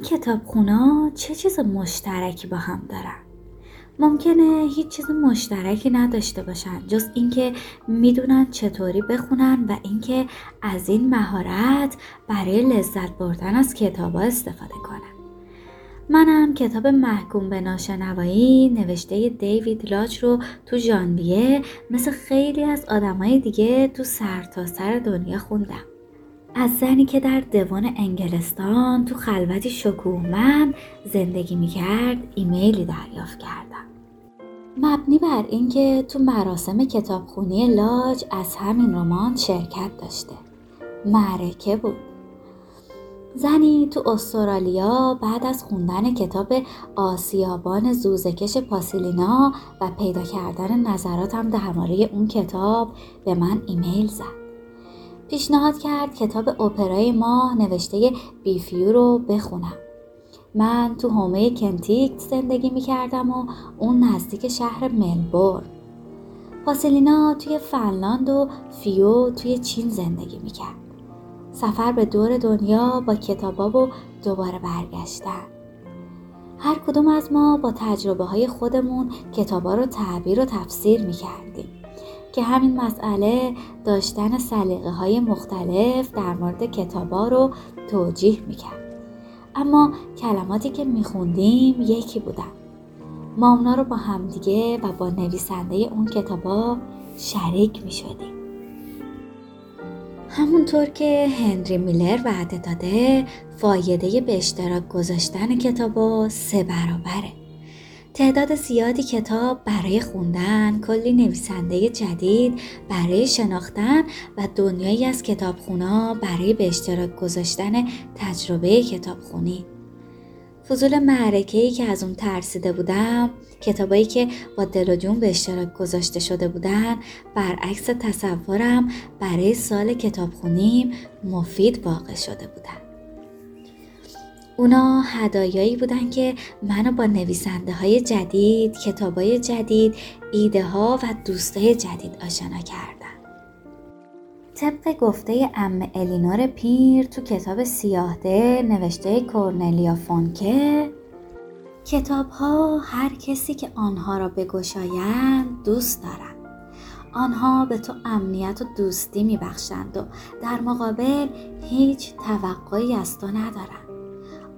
این کتاب خونا چه چیز مشترکی با هم دارن؟ ممکنه هیچ چیز مشترکی نداشته باشن جز اینکه می‌دونن چطوری بخونن و اینکه از این مهارت برای لذت بردن از کتابا استفاده کنن منم کتاب محکوم به ناشنوایی نوشته دیوید لاچ رو تو ژانویه مثل خیلی از آدمای دیگه تو سرتاسر سر دنیا خوندم از زنی که در دوان انگلستان تو خلوتی شکوهمند زندگی می‌کرد ایمیلی دریافت کردم. مبنی بر اینکه تو مراسم کتابخونی لاج از همین رمان شرکت داشته. معرکه بود. زنی تو استرالیا بعد از خوندن کتاب آسیابان زوزکش پاسیلینا و پیدا کردن نظراتم درباره اون کتاب به من ایمیل زد. پیشنهاد کرد کتاب اپرای ما نوشته بیفیو رو بخونم من تو حومه کنتیکت زندگی می کردم و اون نزدیک شهر ملبورن پاسلینا توی فنلاند و فیو توی چین زندگی می کرد. سفر به دور دنیا با کتابا و دوباره برگشتن. هر کدوم از ما با تجربه های خودمون کتابا رو تعبیر و تفسیر می کردیم. که همین مسئله داشتن سلیقه های مختلف در مورد کتابا رو توجیه می کرد. اما کلماتی که میخوندیم یکی بودن. ما اونا رو با همدیگه و با نویسنده اون کتابا شریک می‌شدیم. همونطور که هنری میلر وعده داده فایده به اشتراک گذاشتن کتابا سه برابره. تعداد زیادی کتاب برای خوندن، کلی نویسنده جدید برای شناختن و دنیایی از کتابخونا برای به اشتراک گذاشتن تجربه کتابخونی. فضول معرکه که از اون ترسیده بودم کتابایی که با دل و جون به اشتراک گذاشته شده بودن برعکس تصورم برای سال کتابخونیم مفید واقع شده بودن اونا هدایایی بودن که منو با نویسنده های جدید، کتاب های جدید، ایده ها و دوستای جدید آشنا کردن. طبق گفته ام الینور پیر تو کتاب سیاهده نوشته کورنلیا فونکه کتاب ها هر کسی که آنها را بگشایند دوست دارند. آنها به تو امنیت و دوستی میبخشند و در مقابل هیچ توقعی از تو ندارند.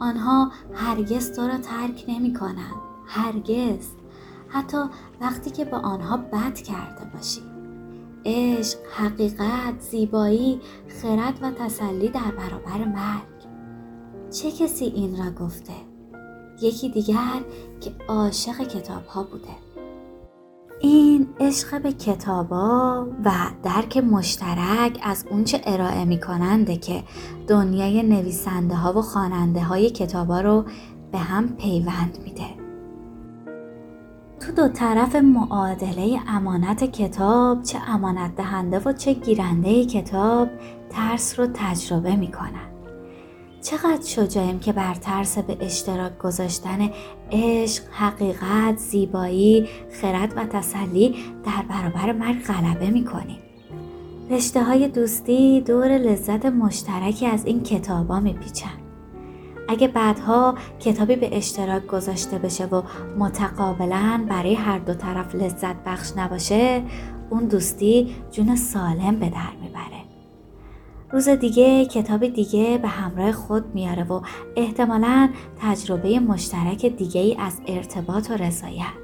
آنها هرگز تو را ترک نمی کنند. هرگز حتی وقتی که با آنها بد کرده باشی عشق، حقیقت، زیبایی، خرد و تسلی در برابر مرگ چه کسی این را گفته؟ یکی دیگر که عاشق کتاب ها بوده این عشق به کتابا و درک مشترک از اونچه ارائه می کننده که دنیای نویسنده ها و خواننده های کتابا رو به هم پیوند میده. تو دو طرف معادله امانت کتاب چه امانت دهنده و چه گیرنده کتاب ترس رو تجربه می‌کنن. چقدر شجاعیم که بر ترس به اشتراک گذاشتن عشق، حقیقت، زیبایی، خرد و تسلی در برابر مرگ غلبه می‌کنیم. رشته های دوستی دور لذت مشترکی از این کتابا میپیچن. اگه بعدها کتابی به اشتراک گذاشته بشه و متقابلا برای هر دو طرف لذت بخش نباشه اون دوستی جون سالم به در می‌بره. روز دیگه کتاب دیگه به همراه خود میاره و احتمالا تجربه مشترک دیگه ای از ارتباط و رضایت.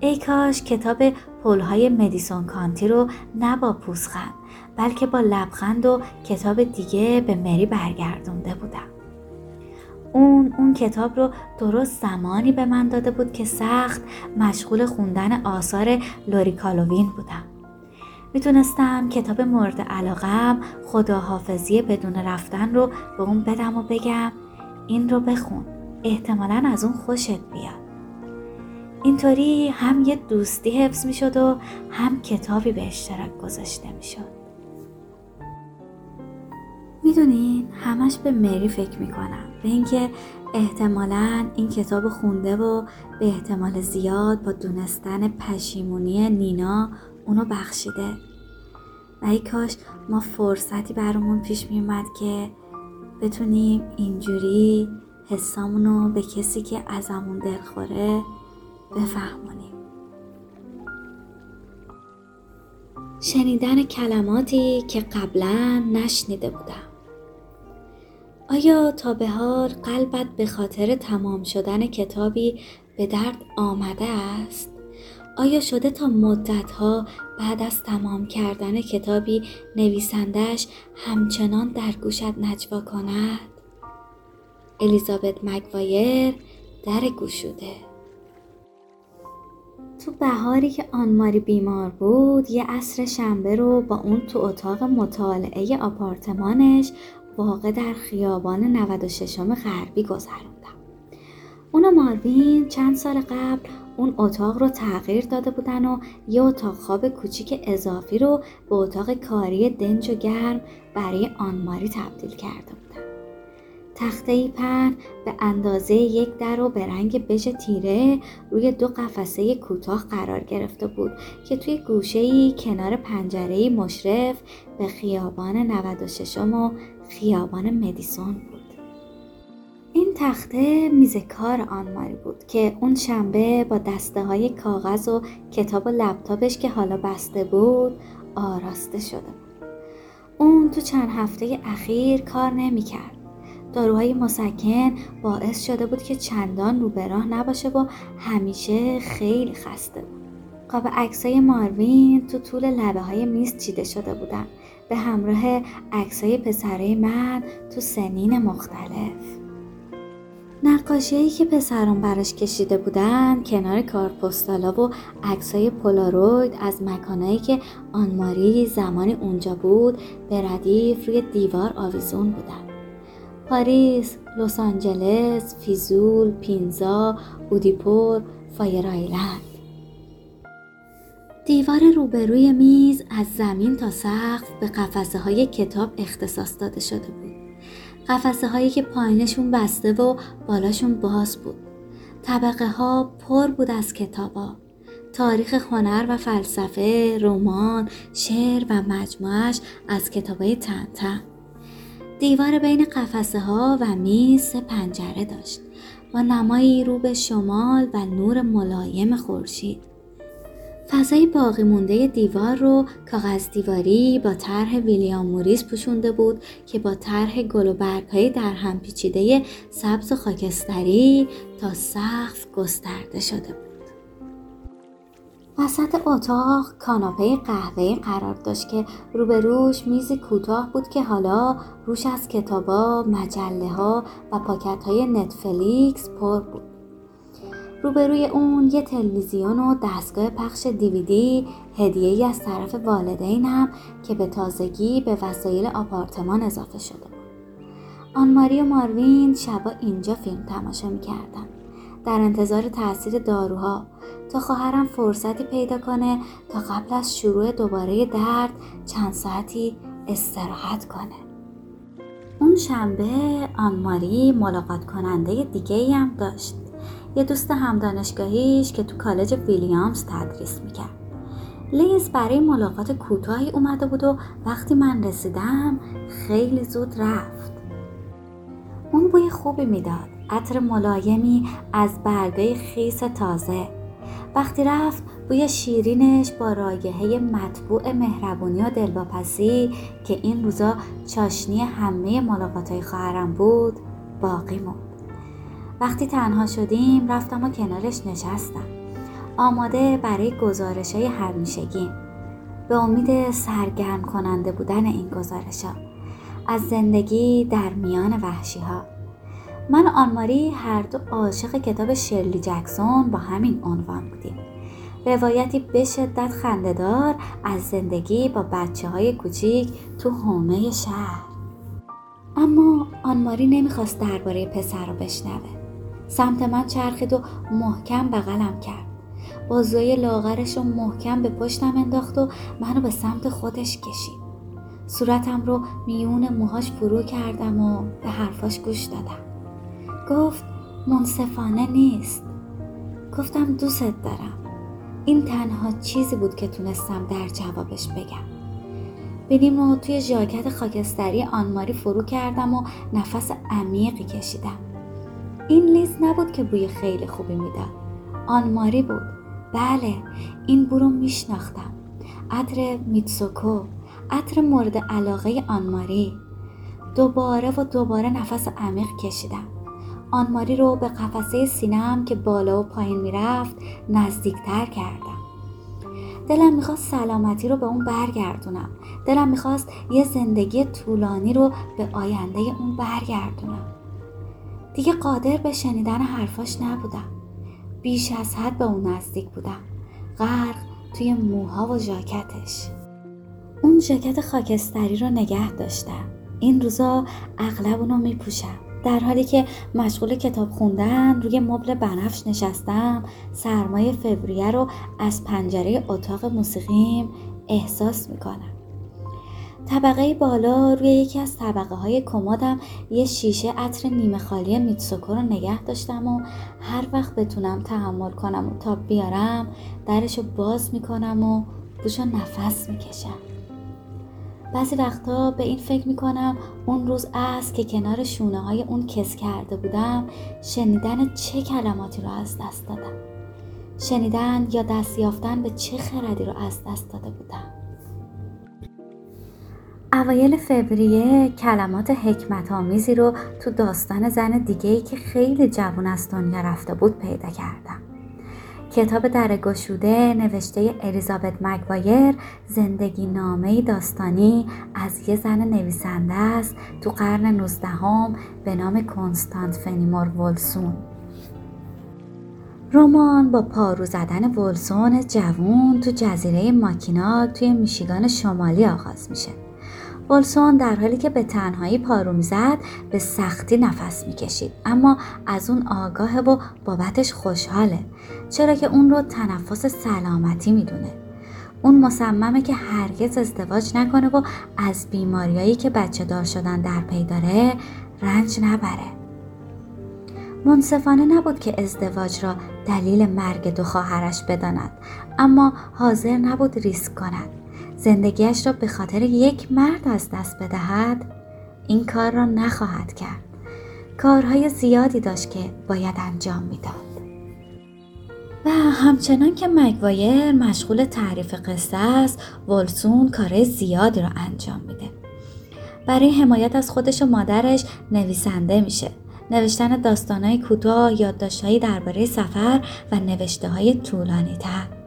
ای کاش کتاب پلهای مدیسون کانتی رو نه با پوسخند بلکه با لبخند و کتاب دیگه به مری برگردونده بودم. اون اون کتاب رو درست زمانی به من داده بود که سخت مشغول خوندن آثار لوری کالوین بودم. می‌تونستم کتاب مورد علاقم خداحافظی بدون رفتن رو به اون بدم و بگم. این رو بخون. احتمالا از اون خوشت بیاد. اینطوری هم یه دوستی حفظ می‌شد و هم کتابی به اشتراک گذاشته می‌شد. می‌دونین همش به مری فکر می‌کنم. به اینکه احتمالا این کتاب خونده و به احتمال زیاد با دونستن پشیمونی نینا اونو بخشیده. و ای کاش ما فرصتی برامون پیش میومد که بتونیم اینجوری حسامونو به کسی که ازمون دلخوره بفهمونیم. شنیدن کلماتی که قبلا نشنیده بودم. آیا تا به حال قلبت به خاطر تمام شدن کتابی به درد آمده است؟ آیا شده تا مدتها بعد از تمام کردن کتابی نویسندش همچنان در گوشت نجوا کند؟ الیزابت مگوایر در گوشوده تو بهاری که آنماری بیمار بود یه عصر شنبه رو با اون تو اتاق مطالعه آپارتمانش واقع در خیابان 96 غربی گذروندم. اون و ماروین چند سال قبل اون اتاق رو تغییر داده بودن و یه اتاق خواب کوچیک اضافی رو به اتاق کاری دنج و گرم برای آنماری تبدیل کرده بودن. تخته ای پهن به اندازه یک در و به رنگ بژ تیره روی دو قفسه کوتاه قرار گرفته بود که توی گوشه کنار پنجره مشرف به خیابان 96 و خیابان مدیسون بود. تخته میز کار آنماری بود که اون شنبه با دسته های کاغذ و کتاب و لپتاپش که حالا بسته بود آراسته شده بود. اون تو چند هفته اخیر کار نمی‌کرد. داروهای مسکن باعث شده بود که چندان رو به راه نباشه و همیشه خیلی خسته بود. قاب عکسای ماروین تو طول لبه های میز چیده شده بودن به همراه عکسای پسرای من تو سنین مختلف. نقاشی که پسران براش کشیده بودن کنار کارت پستالا و عکسای پولاروید از مکانایی که آنماری زمانی اونجا بود به ردیف روی دیوار آویزون بودن پاریس، لس آنجلس، فیزول، پینزا، اودیپور، فایر آیلند دیوار روبروی میز از زمین تا سقف به قفسه های کتاب اختصاص داده شده بود. قفسه هایی که پایینشون بسته و بالاشون باز بود. طبقه ها پر بود از کتابا. تاریخ هنر و فلسفه، رمان، شعر و مجموعش از کتابای تن. دیوار بین قفسه ها و میز پنجره داشت با نمایی رو به شمال و نور ملایم خورشید. فضای باقی مونده دیوار رو کاغذ دیواری با طرح ویلیام موریس پوشونده بود که با طرح گل و برگهای در هم پیچیده سبز و خاکستری تا سقف گسترده شده بود. وسط اتاق کاناپه قهوه‌ای قرار داشت که روبروش میزی کوتاه بود که حالا روش از کتابا، مجله ها و پاکت های نتفلیکس پر بود. روبروی اون یه تلویزیون و دستگاه پخش دیویدی هدیه ای از طرف والدینم که به تازگی به وسایل آپارتمان اضافه شده بود. آنماری و ماروین شبا اینجا فیلم تماشا می‌کردن در انتظار تاثیر داروها تا خواهرم فرصتی پیدا کنه تا قبل از شروع دوباره درد چند ساعتی استراحت کنه. اون شنبه آنماری ملاقات کننده دیگه ای هم داشت. یه دوست همدانشگاهیش که تو کالج ویلیامز تدریس می‌کرد. لیز برای ملاقات کوتاهی اومده بود و وقتی من رسیدم خیلی زود رفت. اون بوی خوبی می‌داد. عطر ملایمی از برگای خیس تازه. وقتی رفت بوی شیرینش با رایحه مطبوع مهربونی و دلواپسی که این روزا چاشنی همه ملاقاتهای خواهرم بود باقی موند. وقتی تنها شدیم رفتم و کنارش نشستم. آماده برای گزارش های به امید سرگرم کننده بودن این گزارش ها از زندگی در میان وحشی ها من آنماری هر دو عاشق کتاب شرلی جکسون با همین عنوان بودیم. روایتی به شدت خندهدار از زندگی با بچه های کوچیک تو حومه شهر. اما آنماری نمی‌خواست درباره پسر رو بشنوه. سمت من چرخید و محکم بغلم کرد. بازوی لاغرش رو محکم به پشتم انداخت و منو به سمت خودش کشید. صورتم رو میون موهاش فرو کردم و به حرفاش گوش دادم. گفت منصفانه نیست. گفتم دوست دارم. این تنها چیزی بود که تونستم در جوابش بگم. بینیم رو توی ژاکت خاکستری آنماری فرو کردم و نفس عمیقی کشیدم. این لیز نبود که بوی خیلی خوبی می‌داد. آن ماری بود. بله این بو رو میشناختم. عطر میتسوکو عطر مورد علاقه آنماری دوباره و دوباره نفس عمیق کشیدم. آنماری رو به قفسه سینم که بالا و پایین می‌رفت نزدیکتر کردم. دلم می‌خواست سلامتی رو به اون برگردونم. دلم می‌خواست یه زندگی طولانی رو به آینده اون برگردونم. دیگه قادر به شنیدن حرفاش نبودم. بیش از حد به اون نزدیک بودم. غرق توی موها و ژاکتش. اون ژاکت خاکستری رو نگه داشتم. این روزا اغلب اونو میپوشم. در حالی که مشغول کتاب خوندن روی مبل بنفش نشستم سرمایه فوریه رو از پنجره اتاق موسیقیم احساس می‌کنم. طبقه بالا روی یکی از طبقه های کمدم یه شیشه عطر نیمه خالی میتسوکو رو نگه داشتم و هر وقت بتونم تحمل کنم و تا بیارم درش رو باز می‌کنم و بوشو نفس می‌کشم. بعضی وقتا به این فکر می‌کنم اون روز است که کنار شونه های اون کس کرده بودم شنیدن چه کلماتی رو از دست دادم. شنیدن یا دست یافتن به چه خردی رو از دست داده بودم. اوایل فوریه کلمات حکمت آمیزی رو تو داستان زن دیگه ای که خیلی جوان از دنیا رفته بود پیدا کردم. کتاب در گشوده نوشته الیزابت مگوایر زندگی نامه داستانی از یه زن نویسنده است تو قرن 19 به نام کنستانت فنیمور ولسون. رمان با پارو زدن ولسون جوون تو جزیره ماکیناک توی میشیگان شمالی آغاز میشه. ولسون در حالی که به تنهایی پارو می‌زد به سختی نفس می‌کشید. اما از اون آگاه و بابتش خوشحاله چرا که اون رو تنفس سلامتی می‌دونه. اون مصممه که هرگز ازدواج نکنه و از بیماریایی که بچه دار شدن در پی داره رنج نبره. منصفانه نبود که ازدواج را دلیل مرگ دو خواهرش بداند اما حاضر نبود ریسک کند. زندگیش را به خاطر یک مرد از دست بدهد این کار را نخواهد کرد. کارهای زیادی داشت که باید انجام می‌داد. و همچنان که مگوایر مشغول تعریف قصه است ولسون کار زیادی را انجام میده. برای حمایت از خودش و مادرش نویسنده میشه. نوشتن داستانهای کوتاه یادداشتهایی درباره سفر و نوشته های طولانی تر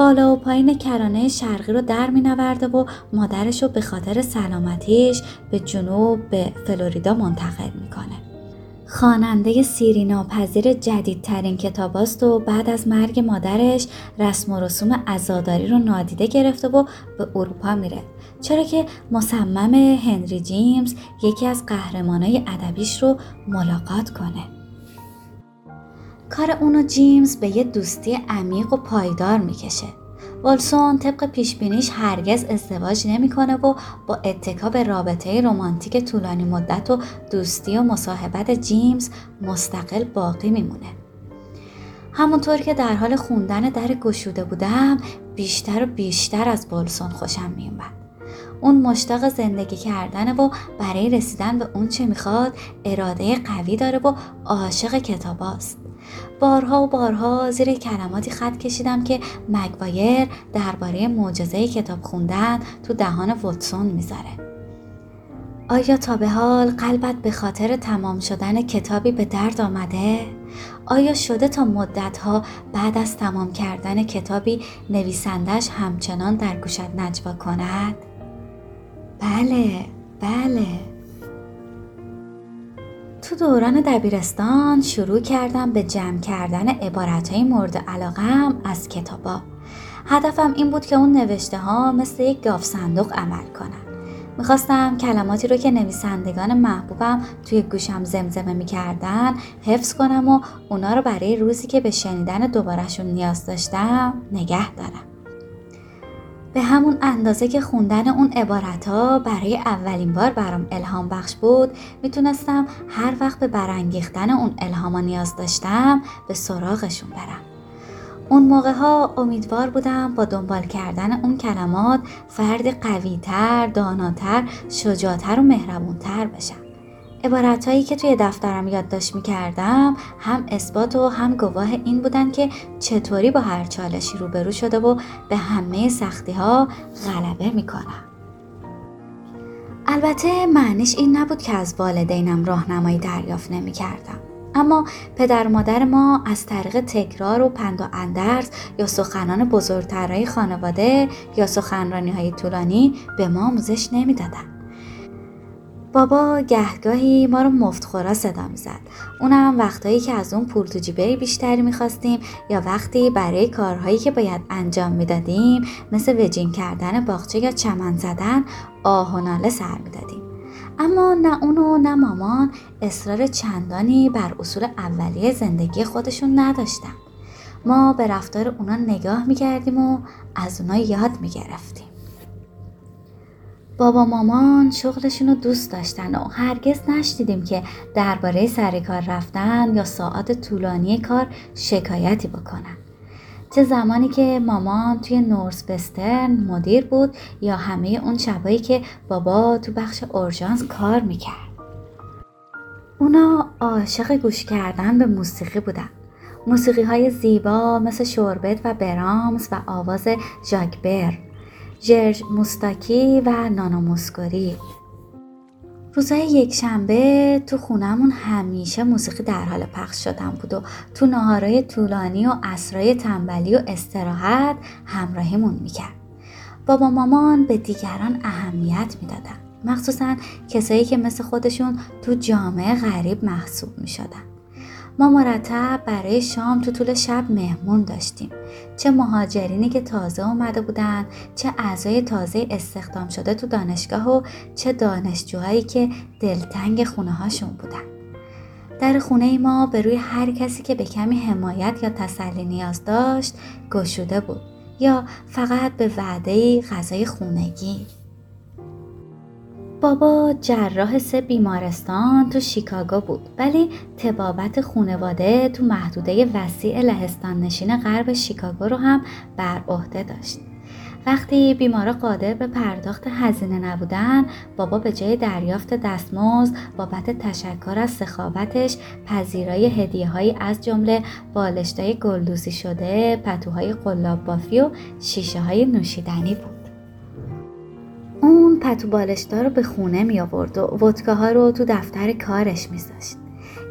بالا و پایین کرانه شرقی رو در می نورده و مادرش رو به خاطر سلامتیش به جنوب به فلوریدا منتقل می‌کنه. خواننده سیری ناپذیر جدیدترین کتاباست و بعد از مرگ مادرش رسم و رسوم عزاداری رو نادیده گرفته و به اروپا میره چرا که مصمم هنری جیمز یکی از قهرمانای ادبیش رو ملاقات کنه کار اونو جیمز به یه دوستی عمیق و پایدار می‌کشه. والسون طبق پیشبینیش هرگز ازدواج نمی‌کنه و با اتکا به رابطه رمانتیک طولانی مدت و دوستی و مصاحبت جیمز مستقل باقی میمونه. همونطور که در حال خوندن در گشوده بودم بیشتر و بیشتر از والسون خوشم میومد. اون مشتاق زندگی کردنه و برای رسیدن به اون چه می‌خواد اراده قوی داره و عاشق کتاباست. بارها و بارها زیر کلماتی خط کشیدم که مگوایر درباره معجزه کتاب خوندن تو دهان واتسون می‌ذاره آیا تا به حال قلبت به خاطر تمام شدن کتابی به درد آمده؟ آیا شده تا مدتها بعد از تمام کردن کتابی نویسندش همچنان در گوشت نجوا کند؟ بله بله تو دوران دبیرستان شروع کردم به جمع کردن عبارتهای مورد علاقم از کتابا. هدفم این بود که اون نوشته ها مثل یک گاف صندوق عمل کنن. می‌خواستم کلماتی رو که نویسندگان محبوبم توی گوشم زمزمه می‌کردن حفظ کنم و اونا رو برای روزی که به شنیدن دوبارشون نیاز داشتم نگه دارم. به همون اندازه که خوندن اون عبارت ها برای اولین بار برام الهام بخش بود می‌تونستم هر وقت به برانگیختن اون الهام نیاز داشتم به سراغشون برم. اون موقع ها امیدوار بودم با دنبال کردن اون کلمات فرد قویتر، داناتر، شجاعتر و مهربونتر بشم. عبارت هایی که توی دفترم یادداشت می کردم هم اثبات و هم گواه این بودن که چطوری با هر چالشی روبرو شده و به همه سختی ها غلبه می کنم. البته معنیش این نبود که از والدینم راهنمایی دریافت نمی کردم. اما پدر و مادر ما از طریق تکرار و پند و اندرز یا سخنان بزرگترهای خانواده یا سخنرانی های طولانی به ما آموزش نمی‌دادند. بابا گهگاهی ما رو مفتخورا صدا می‌زد اونم وقتایی که از اون پول تو جیبه بیشتری می‌خواستیم یا وقتی برای کارهایی که باید انجام می‌دادیم مثل وجین کردن باغچه یا چمن زدن آه و ناله سر می‌دادیم. اما نه اونو نه مامان اصرار چندانی بر اصول اولیه زندگی خودشون نداشتن. ما به رفتار اونا نگاه می‌کردیم و از اونا یاد می‌گرفتیم. بابا مامان شغلشون رو دوست داشتن و هرگز نشدیدیم که درباره سر کار رفتن یا ساعت طولانی کار شکایتی بکنن. چه زمانی که مامان توی نورس بسترن مدیر بود یا همه اون شبایی که بابا تو بخش اورژانس کار می‌کرد. اونا عاشق گوش کردن به موسیقی بودن. موسیقی های زیبا مثل شوربت و برامز و آواز ژاکبر جرج موستاکی و نانا موسکوری روزای یک شنبه تو خونمون همیشه موسیقی در حال پخش شدن بود و تو ناهارای طولانی و اسرای تنبلی و استراحت همراهیمون می‌کرد. بابا مامان به دیگران اهمیت می‌دادن. مخصوصا کسایی که مثل خودشون تو جامعه غریب محسوب می‌شدن. ما مرتب برای شام تو طول شب مهمون داشتیم. چه مهاجرینی که تازه اومده بودن چه اعضای تازه استخدام شده تو دانشگاه و چه دانشجوهایی که دلتنگ خونه هاشون بودن. در خونه ما به روی هر کسی که به کمی حمایت یا تسلی نیاز داشت گشوده بود یا فقط به وعده غذای خونگی. بابا جراح سه بیمارستان تو شیکاگو بود ولی تبابت خونواده تو محدوده وسیع لهستان نشین غرب شیکاگو رو هم بر عهده داشت. وقتی بیمارا قادر به پرداخت هزینه نبودن بابا به جای دریافت دستمزد بابت تشکر از سخاوتش پذیرای هدیه هایی از جمله بالشتای گلدوزی شده پتوهای قلاب بافی و شیشه های نوشیدنی بود پتو بالشدار رو به خونه می آورد و ودکاها رو تو دفتر کارش میذاشت.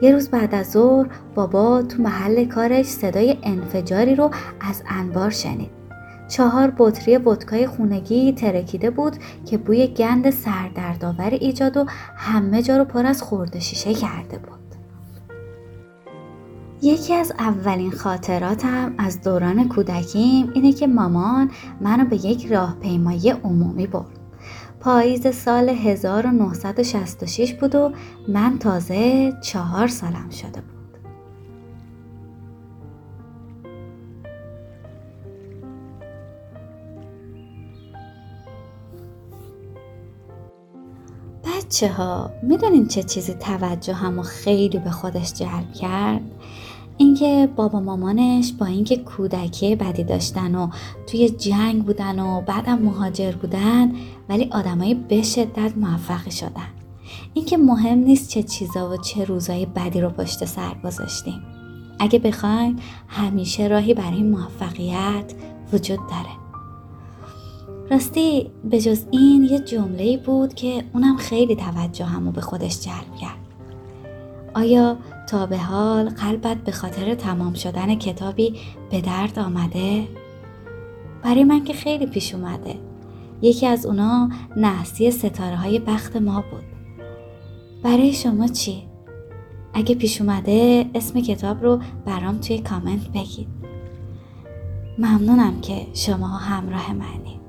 یه روز بعد از ظهر بابا تو محل کارش صدای انفجاری رو از انبار شنید. چهار بطری ودکای خونگی ترکیده بود که بوی گند سردردآور ایجاد و همه جا رو پر از خورده شیشه کرده بود. یکی از اولین خاطراتم از دوران کودکیم اینه که مامان منو به یک راهپیمایی عمومی برد. پاییز سال 1966 بود و من تازه چهار سالم شده بود. بچه ها می‌دونین چه چیزی توجه همو خیلی به خودش جلب کرد؟ اینکه بابا مامانش با اینکه کودکی بدی داشتن و توی جنگ بودن و بعدم مهاجر بودن ولی آدمایی به شدت موفقی شدن. اینکه مهم نیست چه چیزا و چه روزای بدی رو پشت سر گذاشتیم. اگه بخواین همیشه راهی برای موفقیت وجود داره. راستی به جز این یه جمله بود که اونم خیلی توجه همو به خودش جلب کرد. آیا تا به حال قلبت به خاطر تمام شدن کتابی به درد آمده؟ برای من که خیلی پیش اومده. یکی از اونا نحسی ستاره های بخت ما بود. برای شما چی؟ اگه پیش اومده اسم کتاب رو برام توی کامنت بگید. ممنونم که شما همراه منید.